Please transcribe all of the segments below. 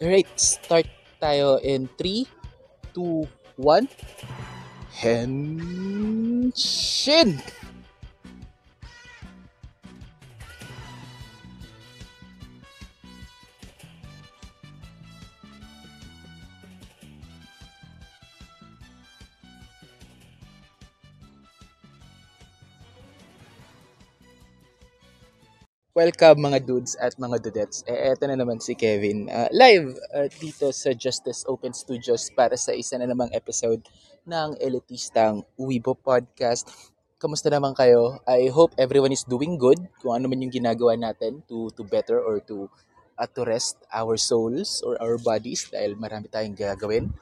Alright, start tayo in 3, 2, 1. Henshin! Welcome mga dudes at mga dudettes. Eh, eto na naman si Kevin. Uh, live uh, dito sa Justice Open Studios para sa isa na namang episode ng elitistang Weibo Podcast. Kamusta naman kayo? I hope everyone is doing good. Kung ano man yung ginagawa natin to to better or to uh, to rest our souls or our bodies dahil marami tayong gagawin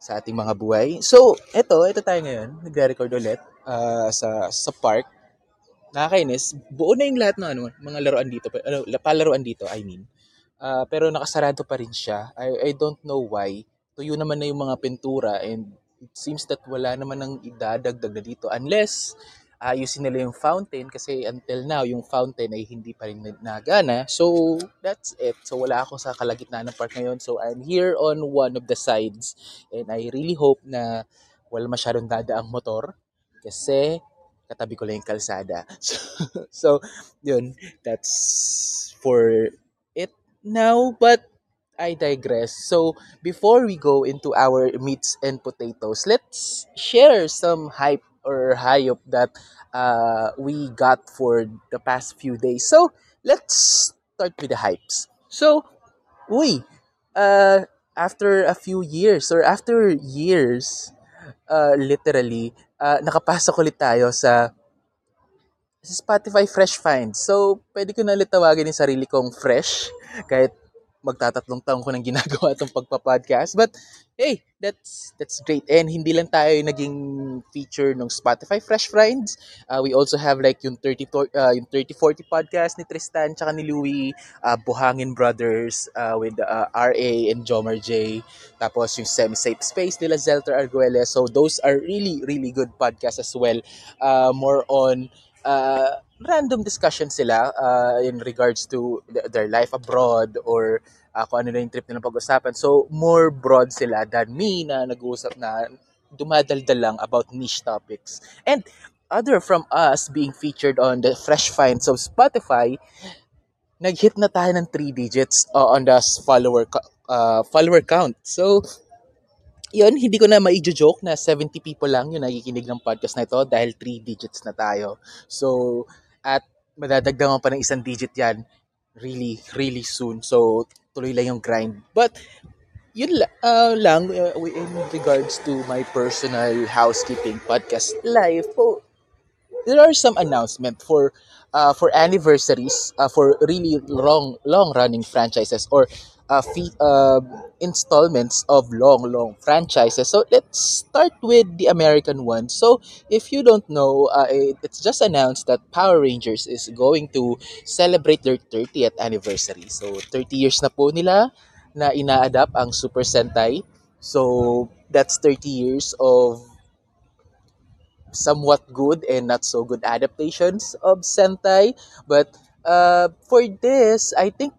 sa ating mga buhay. So, eto, eto tayo ngayon. Nagre-record ulit uh, sa sa park nakakainis, buo na yung lahat ng ano, mga laruan dito, ano, palaruan dito, I mean. Uh, pero nakasarado pa rin siya. I, I don't know why. Tuyo naman na yung mga pintura and it seems that wala naman nang idadagdag na dito unless ayusin nila yung fountain kasi until now yung fountain ay hindi pa rin nagana. So that's it. So wala ako sa kalagitnaan ng park ngayon. So I'm here on one of the sides and I really hope na wala masyadong dadaang motor kasi katabi ko lang yung kalsada. So, so yun, that's for it now. But I digress. So, before we go into our meats and potatoes, let's share some hype or hype that uh, we got for the past few days. So, let's start with the hypes. So, we, uh, after a few years or after years, uh, literally, uh, nakapasok ulit tayo sa sa Spotify Fresh Finds. So, pwede ko na ulit tawagin yung sarili kong fresh kahit magtatatlong taon ko nang ginagawa itong pagpa-podcast. But, hey, that's that's great. And hindi lang tayo yung naging feature ng Spotify Fresh Finds. Uh, we also have like yung 30, uh, yung 3040 podcast ni Tristan tsaka ni Louie, uh, Buhangin Brothers uh, with uh, RA and Jomer J. Tapos yung Semi-Safe Space nila Zelter Arguelles. So, those are really, really good podcasts as well. Uh, more on uh, random discussion sila uh, in regards to their life abroad or uh, kung ano na yung trip nilang pag-usapan. So, more broad sila than me na nag-uusap na dumadaldal lang about niche topics. And other from us being featured on the Fresh Finds of Spotify, nag-hit na tayo ng 3 digits uh, on the follower uh, follower count. So, yun, hindi ko na mai-joke na 70 people lang yung nakikinig ng podcast na ito dahil 3 digits na tayo. So, at madadagdagan pa ng isang digit yan really, really soon. So, tuloy lang yung grind. But, yun uh, lang uh, in regards to my personal housekeeping podcast life. Oh, there are some announcement for uh, for anniversaries uh, for really long long running franchises or uh, fee, uh, installments of long, long franchises. So let's start with the American one. So if you don't know, uh, it, it's just announced that Power Rangers is going to celebrate their 30th anniversary. So 30 years na po nila na ina-adapt ang Super Sentai. So that's 30 years of somewhat good and not so good adaptations of Sentai. But uh, for this, I think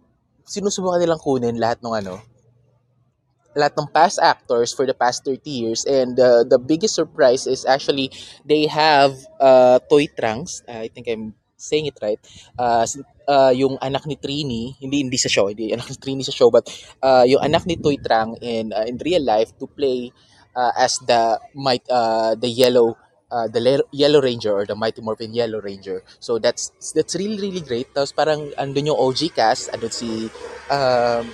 sinusubukan nilang kunin lahat ng ano, lahat ng past actors for the past 30 years. And uh, the biggest surprise is actually they have uh, toy trunks. Uh, I think I'm saying it right. Uh, uh, yung anak ni Trini hindi hindi sa show hindi anak ni Trini sa show but uh, yung anak ni Toy Trang in uh, in real life to play uh, as the might uh, the yellow uh, the Yellow Ranger or the Mighty Morphin Yellow Ranger. So that's that's really really great. Tapos parang andun yung OG cast, andun si um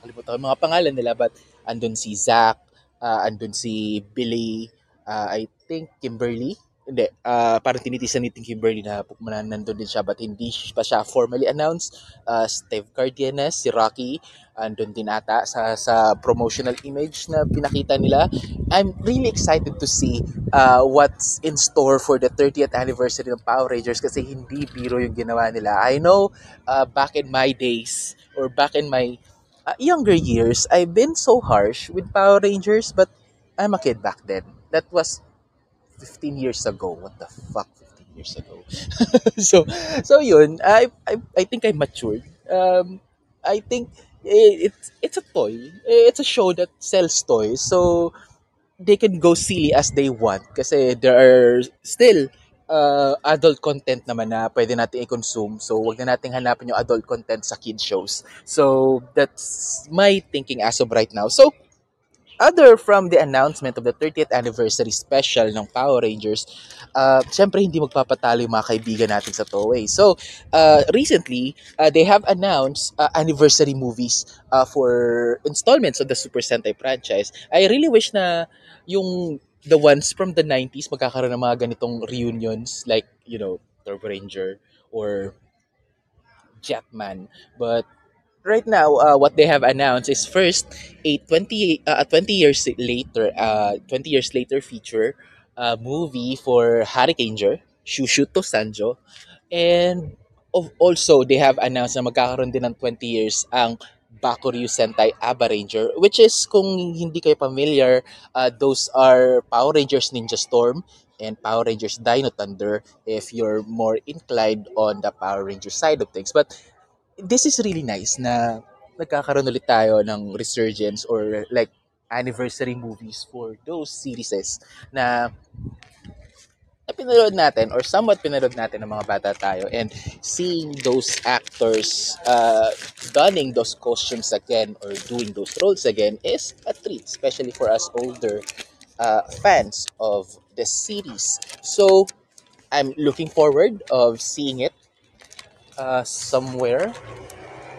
kalimutan ko mga pangalan nila but andun si Zack, uh, andun si Billy, uh, I think Kimberly. Hindi, uh, parang tinitisan ni Kimberly na, na nandun din siya but hindi pa siya formally announced. Uh, Steve Cardenas, si Rocky, andun din ata sa, sa promotional image na pinakita nila. I'm really excited to see uh, what's in store for the 30th anniversary ng Power Rangers kasi hindi biro yung ginawa nila. I know uh, back in my days or back in my uh, younger years, I've been so harsh with Power Rangers but I'm a kid back then. That was 15 years ago. What the fuck? 15 years ago. so, so yun, I, I, I think I matured. Um, I think eh, it's it's a toy. It's a show that sells toys. So they can go silly as they want kasi there are still uh, adult content naman na pwede natin i-consume. So, wag na nating hanapin yung adult content sa kid shows. So, that's my thinking as of right now. So, other from the announcement of the 30th anniversary special ng Power Rangers, uh, syempre hindi magpapatalo yung mga kaibigan natin sa Toei. So, uh, recently, uh, they have announced uh, anniversary movies uh, for installments of the Super Sentai franchise. I really wish na yung the ones from the 90s magkakaroon ng mga ganitong reunions like, you know, Turbo Ranger or Jetman. But right now, uh, what they have announced is first a 20 uh, a 20 years later uh 20 years later feature uh, movie for Hurricaneer, Shushuto Sanjo. And of, also they have announced na magkakaroon din ng 20 years ang Bakuryu Sentai Aba Ranger which is kung hindi kayo familiar, uh, those are Power Rangers Ninja Storm and Power Rangers Dino Thunder if you're more inclined on the Power Ranger side of things. But this is really nice na nagkakaroon ulit tayo ng resurgence or like anniversary movies for those series na na pinanood natin or somewhat pinanood natin ng mga bata tayo and seeing those actors uh, donning those costumes again or doing those roles again is a treat, especially for us older uh, fans of the series. So, I'm looking forward of seeing it uh, somewhere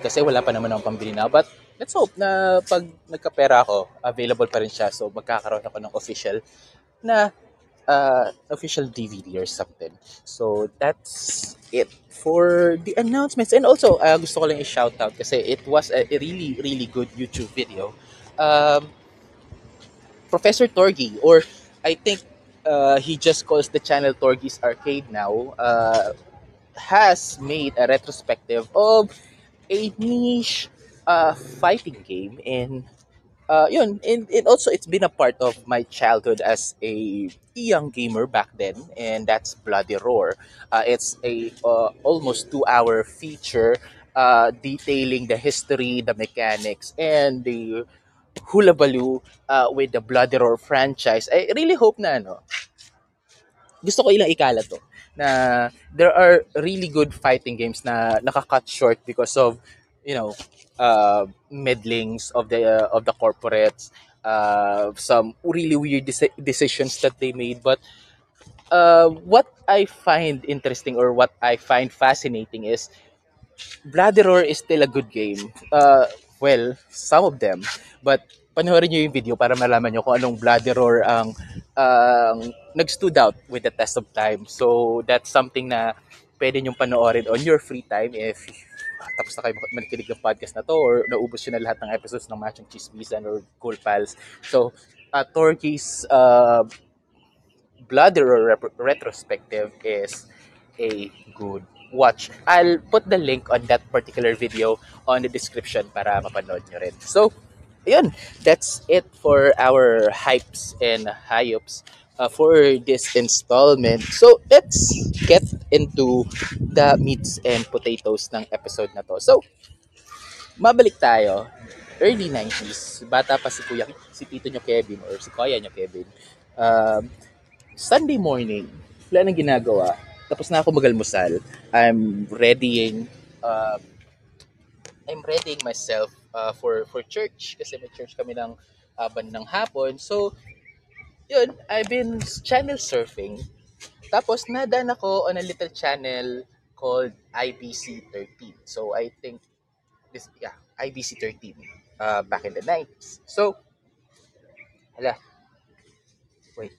kasi wala pa naman akong pambili na. But let's hope na pag nagkapera ako, available pa rin siya. So magkakaroon ako ng official na uh, official DVD or something. So that's it for the announcements. And also, uh, gusto ko lang i-shout out kasi it was a really, really good YouTube video. Um, Professor Torgi, or I think uh, he just calls the channel Torgi's Arcade now, uh, has made a retrospective of a niche uh, fighting game and uh, yun, and, and also it's been a part of my childhood as a young gamer back then and that's Bloody Roar. Uh, it's a uh, almost two hour feature uh, detailing the history, the mechanics, and the hula baloo uh, with the Bloody Roar franchise. I really hope na ano, gusto ko ilang ikala to na there are really good fighting games na nakakat short because of you know uh, meddlings of the uh, of the corporates uh, some really weird deci- decisions that they made but uh, what I find interesting or what I find fascinating is Bloody Roar is still a good game. Uh, well, some of them. But panoorin nyo yung video para malaman nyo kung anong Bloody Roar ang ang nag-stood out with the test of time. So, that's something na pwede nyong panoorin on your free time if tapos na kayo makikinig ng podcast na to or naubos nyo na lahat ng episodes ng Machong Chismisan or Cool Pals. So, uh, Torquay's uh, Bloody Roar rep- retrospective is a good watch. I'll put the link on that particular video on the description para mapanood nyo rin. So, yun, that's it for our hypes and hyups uh, for this installment. So, let's get into the meats and potatoes ng episode na to. So, mabalik tayo. Early 90s, bata pa si kuya, si tito nyo Kevin or si kuya nyo Kevin. Um, Sunday morning, wala nang ginagawa. Tapos na ako magalmusal. I'm readying uh, I'm readying myself uh, for for church kasi may church kami ng uh, bandang hapon. So, yun, I've been channel surfing. Tapos nadan ako on a little channel called IBC 13. So, I think this yeah, IBC 13 uh, back in the 90s. So, hala, wait.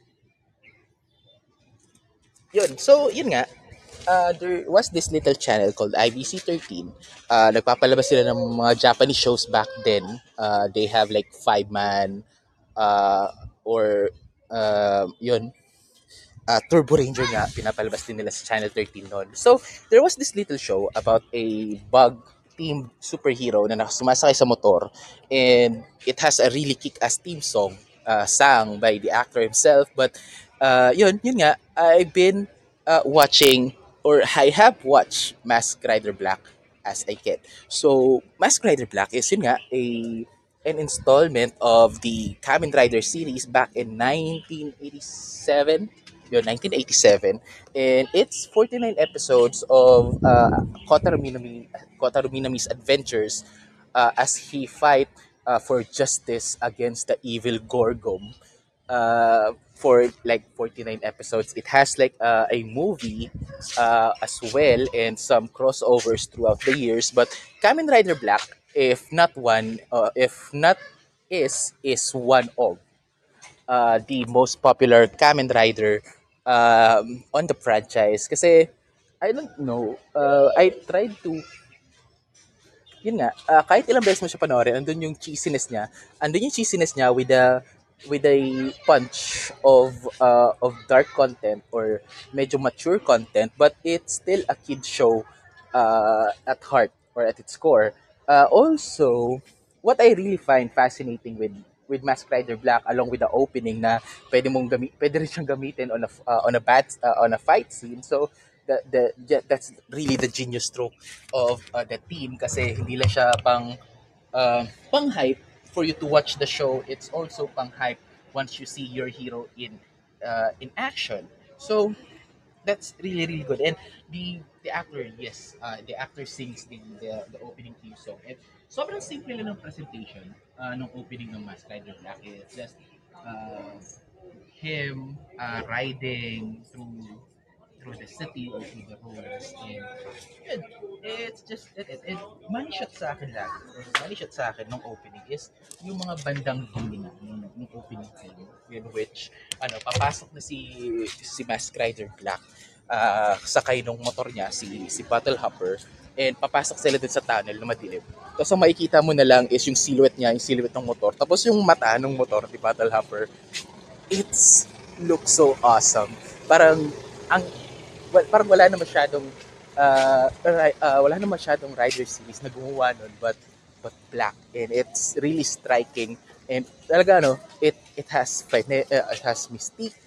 Yun, so yun nga, uh, there was this little channel called IBC13. Uh, nagpapalabas sila ng mga Japanese shows back then. Uh, they have like Five Man uh, or uh, yun, uh, Turbo Ranger nga, pinapalabas din nila sa Channel 13 noon. So, there was this little show about a bug team superhero na sumasakay sa motor and it has a really kick-ass theme song uh, sang by the actor himself but uh, yun, yun nga, I've been uh, watching or I have watched Mask Rider Black as a kid. So, Mask Rider Black is yun nga, a an installment of the Kamen Rider series back in 1987. Yun, 1987. And it's 49 episodes of uh, Kotaro, Minami, Kotaro Minami's adventures uh, as he fight uh, for justice against the evil Gorgom. Uh, for like 49 episodes. It has like uh, a movie uh, as well and some crossovers throughout the years. But Kamen Rider Black, if not one, uh, if not is, is one of uh, the most popular Kamen Rider um, on the franchise. Kasi, I don't know, uh, I tried to yun nga, ah, kahit ilang beses mo siya panoorin, andun yung cheesiness niya. Andun yung cheesiness niya with a with a punch of uh, of dark content or medyo mature content, but it's still a kid show uh, at heart or at its core. Uh, also, what I really find fascinating with with Mask Rider Black along with the opening na pwede mong gami pwede rin siyang gamitin on a uh, on a bat uh, on a fight scene. So the, the that's really the genius stroke of uh, the team kasi hindi lang siya pang uh, pang hype for you to watch the show. It's also pang hype once you see your hero in uh, in action. So that's really really good. And the the actor, yes, uh, the actor sings the, the the opening theme song. And sobrang simple lang ng presentation uh, ng opening ng Mask Rider Black. It's just uh, him uh, riding through through the city or through the roads and yun, it's just it, it, it money shot sa akin lang or money shot sa akin nung opening is yung mga bandang dulo na yung, yung opening theme in which ano papasok na si si Mask Rider Black uh, sakay nung motor niya si si Battle Hopper and papasok sila dun sa tunnel na madilim. Tapos ang makikita mo na lang is yung silhouette niya, yung silhouette ng motor. Tapos yung mata ng motor ni Battle Hopper, it's looks so awesome. Parang ang well, parang wala na masyadong uh, uh, wala na masyadong rider series na gumawa nun but but black. And it's really striking. And talaga ano it it has uh, it has mystique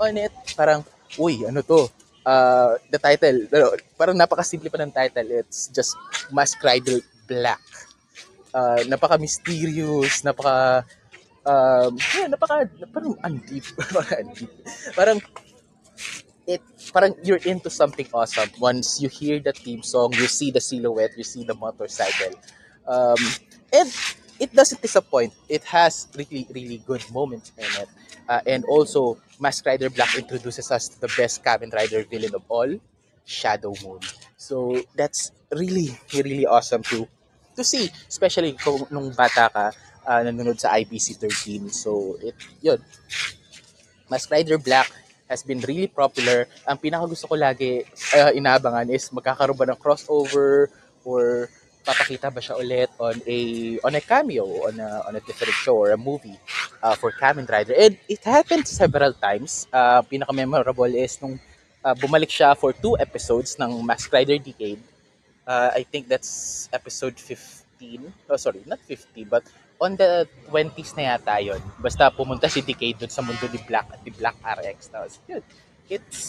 on it. Parang uy ano to? Uh, the title ano, parang napakasimple pa ng title. It's just Mask Rider Black. Uh, napaka mysterious napaka um, yeah, napaka parang undeep parang parang it parang you're into something awesome. Once you hear the theme song you see the silhouette you see the motorcycle. Um, and it doesn't disappoint. It has really really good moments in it. Uh, and also Mask Rider Black introduces us to the best Kamen Rider villain of all Shadow Moon. So that's really really awesome to to see. Especially kung nung bata ka uh, nanonood sa IBC 13 so it yun. Mask Rider Black has been really popular. Ang pinaka gusto ko lagi uh, inaabangan is magkakaroon ba ng crossover or papakita ba siya ulit on a on a cameo on a on a different show or a movie uh, for Kamen Rider. And it happened several times. Uh, pinaka memorable is nung uh, bumalik siya for two episodes ng Mask Rider Decade. Uh, I think that's episode 15. Oh, sorry, not 50, but on the 20s na yata yun. Basta pumunta si Decade dun sa mundo ni Black at ni Black RX. Tapos yun, it's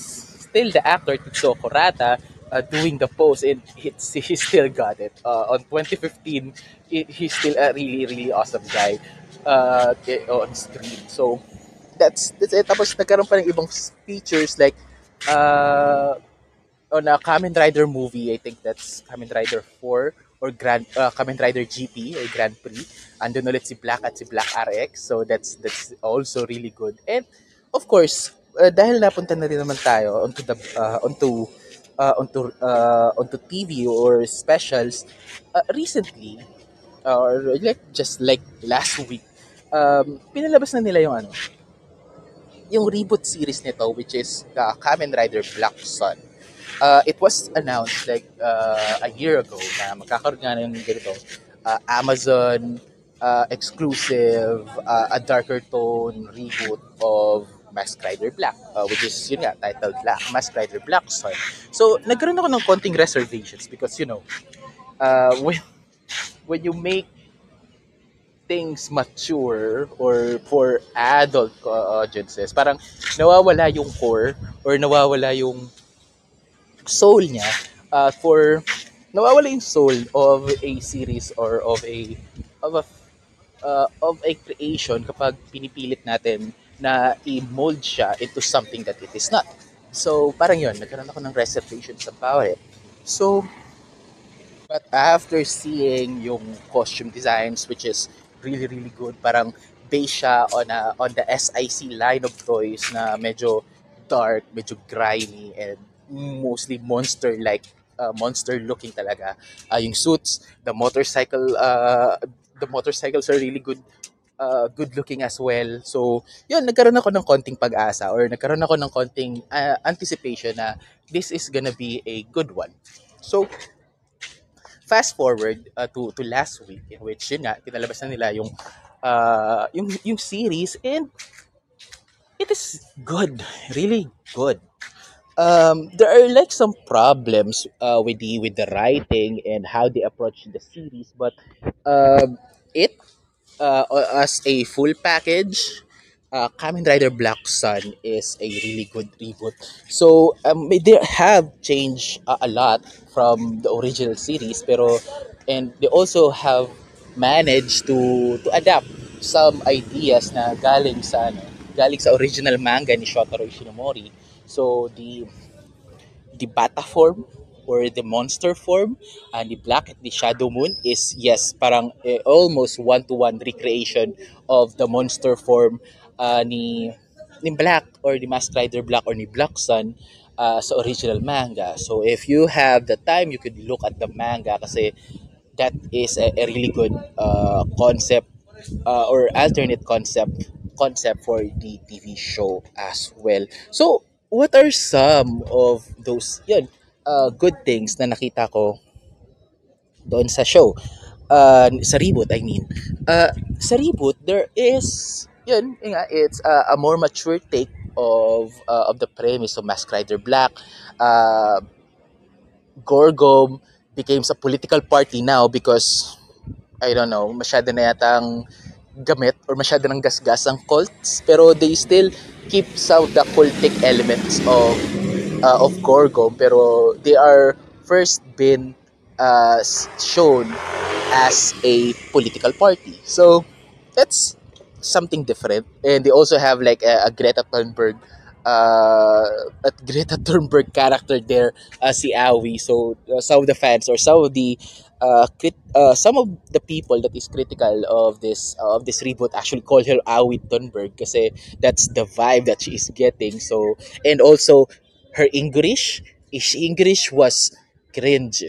still the actor Tetsuo Kurata uh, doing the pose and it's, he still got it. Uh, on 2015, he, he's still a really, really awesome guy uh, on screen. So, that's, that's it. Tapos nagkaroon pa ng ibang features like uh, on a Kamen Rider movie, I think that's Kamen Rider 4 or Grand uh, Kamen Rider GP or Grand Prix. Andun ulit si Black at si Black RX. So that's that's also really good. And of course, uh, dahil napunta na rin naman tayo onto the uh, onto uh, onto uh, onto TV or specials uh, recently or like just like last week um, pinalabas na nila yung ano yung reboot series nito which is uh, Kamen Rider Black Sun uh, it was announced like uh, a year ago na magkakaroon nga ng ganito uh, Amazon uh, exclusive uh, a darker tone reboot of Mask Rider Black uh, which is yun nga titled Black Mask Rider Black Sun so nagkaroon ako ng konting reservations because you know uh, when when you make things mature or for adult uh, audiences parang nawawala yung core or nawawala yung soul niya uh, for nawawala yung soul of a series or of a of a uh, of a creation kapag pinipilit natin na i-mold siya into something that it is not. So, parang yun, nagkaroon ako ng reservations about it. So, but after seeing yung costume designs, which is really, really good, parang based siya on, a, on the SIC line of toys na medyo dark, medyo grimy, and mostly monster-like, uh, monster-looking talaga. Uh, yung suits, the motorcycle, uh, the motorcycles are really good uh, good looking as well. So, yun, nagkaroon ako ng konting pag-asa or nagkaroon ako ng konting uh, anticipation na this is gonna be a good one. So, fast forward uh, to to last week in which yun nga pinalabas na nila yung uh, yung yung series and it is good, really good. Um, there are like some problems uh, with the with the writing and how they approach the series, but um, it uh, as a full package, uh, Kamen Rider Black Sun is a really good reboot. So um, they have changed uh, a lot from the original series, pero and they also have managed to to adapt some ideas na galing sa ano, galing sa original manga ni Shotaro Ishinomori. So the the bata form or the monster form and the black the shadow moon is yes parang eh, almost one to one recreation of the monster form uh, ni ni Black or the Masked Rider Black or ni Black Sun uh, sa original manga. So if you have the time, you could look at the manga kasi that is a, a really good uh, concept uh, or alternate concept concept for the TV show as well. So what are some of those yun, uh, good things na nakita ko doon sa show? Uh, sa reboot, I mean. Uh, sa reboot, there is, yun, nga, it's uh, a more mature take of uh, of the premise of Mask Rider Black. Uh, Gorgom became a political party now because, I don't know, masyado na yatang gamit or masyado ng gasgas ang cults pero they still keep some of the cultic elements of uh, of Gorgom pero they are first been uh, shown as a political party. So that's something different. And they also have like a, a Greta Thunberg uh, a Greta Thunberg character there uh, si Aoi. So uh, some of the fans or some of the uh, crit- uh, some of the people that is critical of this uh, of this reboot actually call her Aoi Thunberg kasi that's the vibe that she is getting. So and also her English, is English was cringe.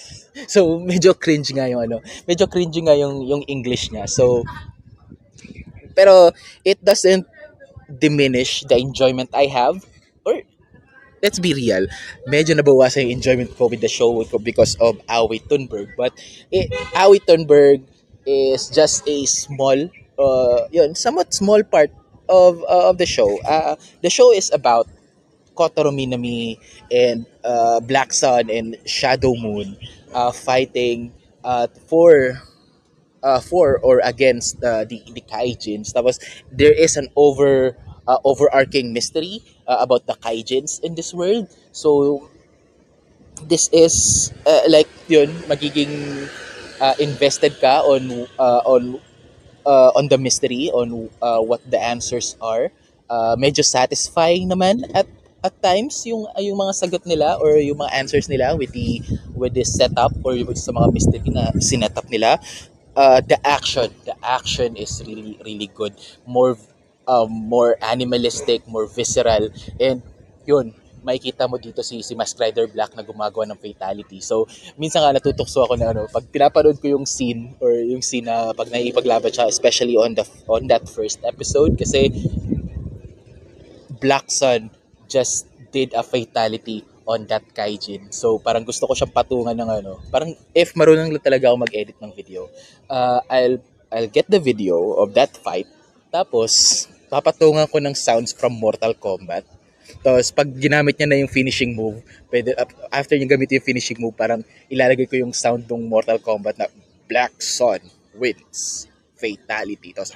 so medyo cringe nga yung ano, medyo cringe nga yung yung English niya. So pero it doesn't diminish the enjoyment I have let's be real, medyo nabawasan yung enjoyment ko with the show because of Aoi Thunberg. But eh, Aoi Thunberg is just a small, uh, yun, somewhat small part of uh, of the show. Uh, the show is about Kotaro Minami and uh, Black Sun and Shadow Moon uh, fighting uh, for uh, for or against uh, the the kaijins. Tapos there is an over uh, overarching mystery uh, about the kaijins in this world. So this is uh, like yun magiging uh, invested ka on uh, on uh, on the mystery on uh, what the answers are. Uh, medyo satisfying naman at at times yung yung mga sagot nila or yung mga answers nila with the with the setup or yung sa mga mystery na sinetap nila uh, the action the action is really really good more um, more animalistic more visceral and yun makikita mo dito si si Mask Rider Black na gumagawa ng fatality. So, minsan nga natutokso ako na ano, pag pinapanood ko yung scene or yung scene na pag naipaglaban siya, especially on the on that first episode kasi Black Sun just did a fatality on that kaijin. So, parang gusto ko siyang patungan ng ano. Parang if marunong talaga ako mag-edit ng video, uh, I'll I'll get the video of that fight. Tapos, papatungan ko ng sounds from Mortal Kombat. Tapos, pag ginamit niya na yung finishing move, pwede, after niya gamit yung finishing move, parang ilalagay ko yung sound ng Mortal Kombat na Black Sun wins fatality. Tapos,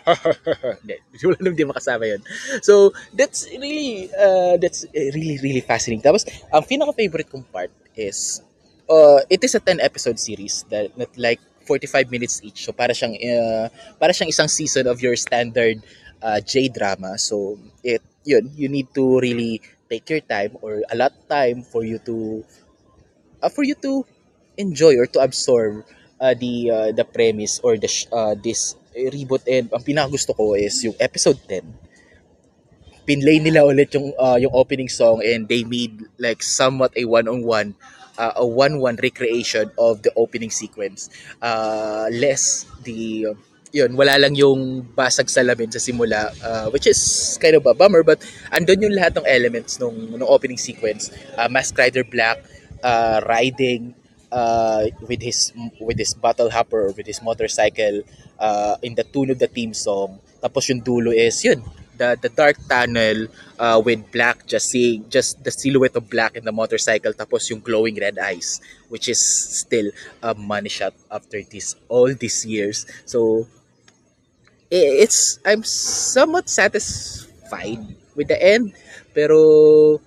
wala naman di makasama yun. So, that's really, uh, that's really, really fascinating. Tapos, ang pinaka-favorite kong part is, uh, it is a 10 episode series that, that like 45 minutes each. So para siyang uh, para siyang isang season of your standard uh, J-drama. So it yun, you need to really take your time or a lot time for you to uh, for you to enjoy or to absorb uh, the uh, the premise or the uh, this reboot and ang pinakagusto ko is yung episode 10 pinlay nila ulit yung uh, yung opening song and they made like somewhat a one-on-one uh, a one-one recreation of the opening sequence uh, less the yun, wala lang yung basag salamin sa simula, uh, which is kind of a bummer, but andun yung lahat ng elements nung, nung opening sequence. Uh, Mask Rider Black, uh, riding, uh, with his with his battle hopper or with his motorcycle uh, in the tune of the theme song. Tapos yung dulo is yun, the the dark tunnel uh, with black just seeing just the silhouette of black in the motorcycle tapos yung glowing red eyes which is still a money shot after this all these years. So it's I'm somewhat satisfied with the end pero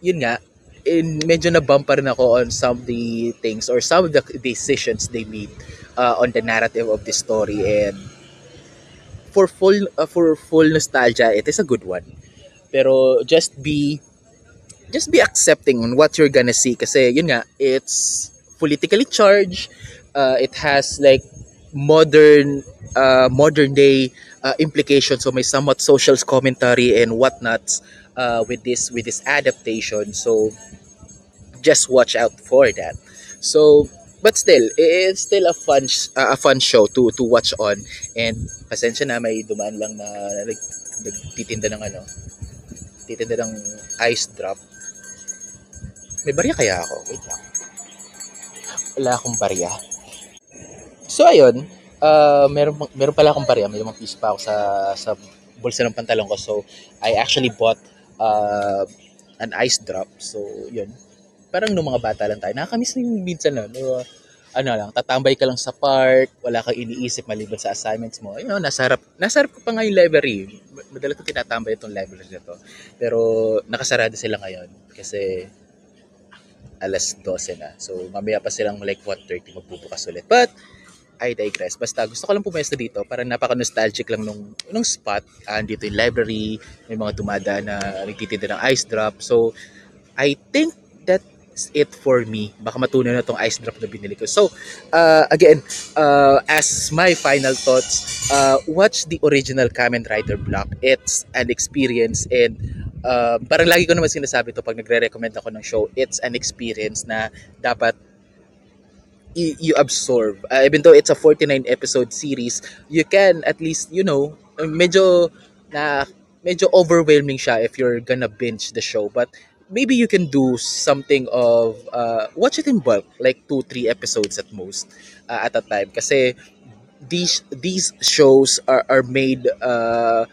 yun nga in medyo na bump pa rin ako on some of the things or some of the decisions they made uh, on the narrative of the story and for full uh, for full nostalgia, it is a good one. Pero just be just be accepting on what you're gonna see kasi yun nga, it's politically charged. Uh, it has like modern uh, modern day uh, implications so may somewhat social commentary and whatnot uh, with this with this adaptation so just watch out for that so but still it's still a fun uh, a fun show to to watch on. And pasensya na may dumaan lang na like, nagtitinda ng ano titinda ng ice drop. May barya kaya ako? Wait lang. Wala akong barya. So ayun uh, meron meron pala akong barya. May limang piso pa ako sa sa bulsa ng pantalon ko. So I actually bought uh, an ice drop. So yun parang nung mga bata lang tayo, nakakamiss na yung minsan na, no, ano lang, tatambay ka lang sa park, wala kang iniisip maliban sa assignments mo. You know, nasa harap, nasa harap ko pa nga yung library. Madalas ko tinatambay itong library na to. Pero nakasarado sila ngayon kasi alas 12 na. So mamaya pa silang like 1.30 magbubukas ulit. But I digress. Basta gusto ko lang pumesto dito para napaka-nostalgic lang nung, nung spot. Uh, dito yung library, may mga tumada na nagtitinda ng ice drop. So I think that it for me. Baka matunaw na tong ice drop na binili ko. So, uh, again, uh, as my final thoughts, uh, watch the original Kamen Rider block. It's an experience and uh, parang lagi ko naman sinasabi to pag nagre-recommend ako ng show, it's an experience na dapat you, absorb. Uh, even though it's a 49 episode series, you can at least, you know, medyo na medyo overwhelming siya if you're gonna binge the show. But maybe you can do something of uh, watch it in bulk like two three episodes at most uh, at a time. Kasi these these shows are, are made uh,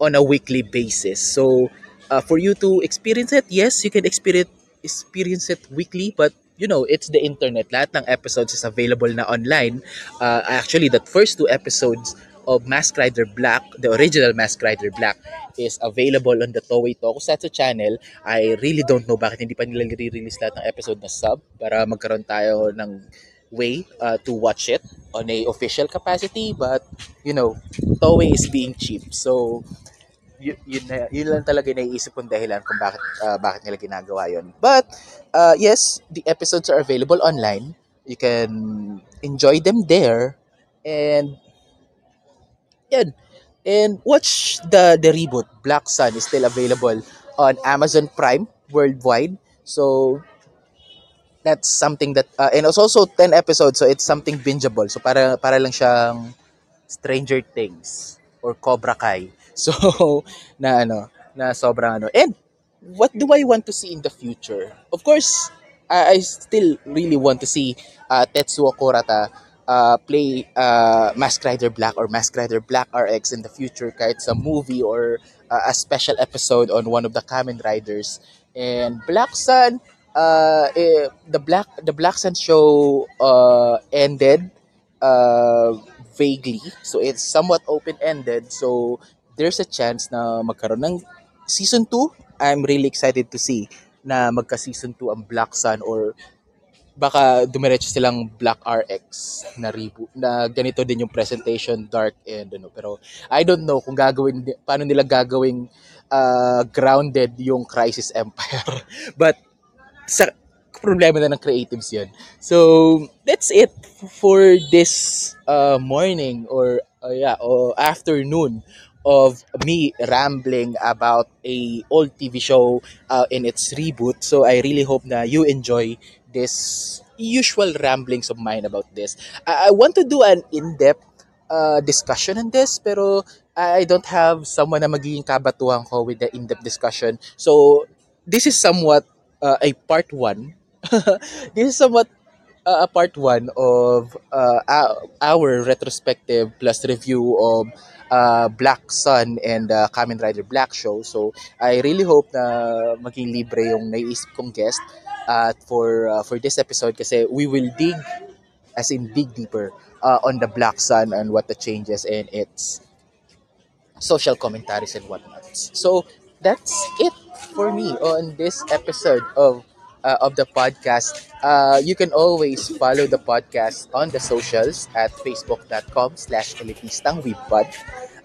on a weekly basis. So uh, for you to experience it yes you can experience experience it weekly but you know it's the internet. Lahat ng episodes is available na online. Uh, actually that first two episodes of Mask Rider Black, the original Mask Rider Black, is available on the Toei Tokusatsu channel. I really don't know bakit hindi pa nila re-release lahat ng episode na sub para magkaroon tayo ng way uh, to watch it on a official capacity but you know Toei is being cheap. So yun, yun, yun lang talaga naiisip kong dahilan kung bakit uh, bakit nila ginagawa yon but uh, yes the episodes are available online. You can enjoy them there. And yan. And watch the the reboot. Black Sun is still available on Amazon Prime worldwide. So that's something that uh, and it's also 10 episodes so it's something bingeable. So para para lang siyang Stranger Things or Cobra Kai. So na ano, na sobrang ano. And what do I want to see in the future? Of course, I, I still really want to see uh, Tetsuo Kurata uh, play uh, Mask Rider Black or Mask Rider Black RX in the future kahit sa movie or uh, a special episode on one of the Kamen Riders. And Black Sun, uh, eh, the Black the Black Sun show uh, ended uh, vaguely. So it's somewhat open-ended. So there's a chance na magkaroon ng season 2. I'm really excited to see na magka-season 2 ang Black Sun or baka dumiretso silang Black RX na reboot na ganito din yung presentation dark and ano. Pero I don't know kung gagawin paano nila gagawing uh, grounded yung Crisis Empire. But sa problema na ng creatives yun. So that's it for this uh, morning or uh, yeah or afternoon of me rambling about a old TV show uh, in its reboot. So I really hope na you enjoy this usual ramblings of mine about this. I, I want to do an in-depth uh, discussion on this, pero I don't have someone na magiging kabatuhan ko with the in-depth discussion. So, this is somewhat uh, a part one. this is somewhat uh, a part one of uh, our retrospective plus review of uh, Black Sun and uh, Kamen Rider Black Show. So, I really hope na maging libre yung naiisip kong guest uh, for uh, for this episode kasi we will dig as in dig deeper uh, on the Black Sun and what the changes and its social commentaries and whatnot. So that's it for me on this episode of uh, of the podcast. Uh, you can always follow the podcast on the socials at facebook.com slash elitistangwebpod.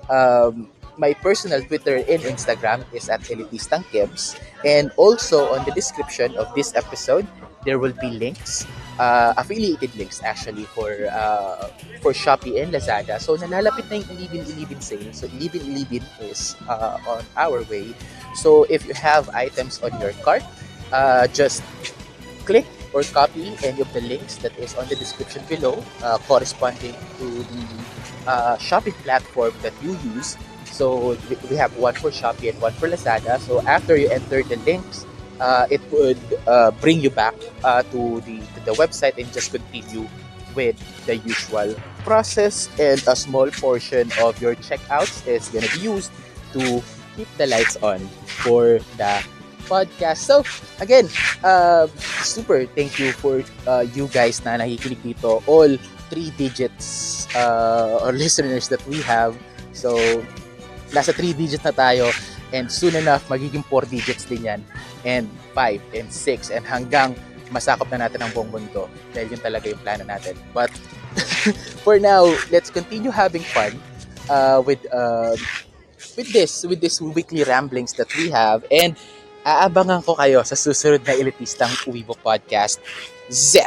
Um, my personal Twitter and Instagram is at elitistangkebs. And also on the description of this episode, there will be links, uh, affiliated links actually for uh, for Shopee and Lazada. So nalalapit na yung Ilibin Ilibin sale. So Ilibin Ilibin is uh, on our way. So if you have items on your cart, uh, just click or copy any of the links that is on the description below uh, corresponding to the uh, shopping platform that you use so we have one for Shopee and one for Lazada. So after you enter the links, uh, it would uh, bring you back uh, to the to the website and just continue with the usual process. And a small portion of your checkouts is to be used to keep the lights on for the podcast. So, again, uh, super thank you for uh, you guys na nakikinig dito. All three digits uh, or listeners that we have. So, nasa 3 digits na tayo and soon enough magiging 4 digits din yan and 5 and 6 and hanggang masakop na natin ang buong mundo dahil yun talaga yung plano natin. But for now let's continue having fun uh, with uh, with this with this weekly ramblings that we have and aabangan ko kayo sa susunod na elitistang Uwibo podcast Z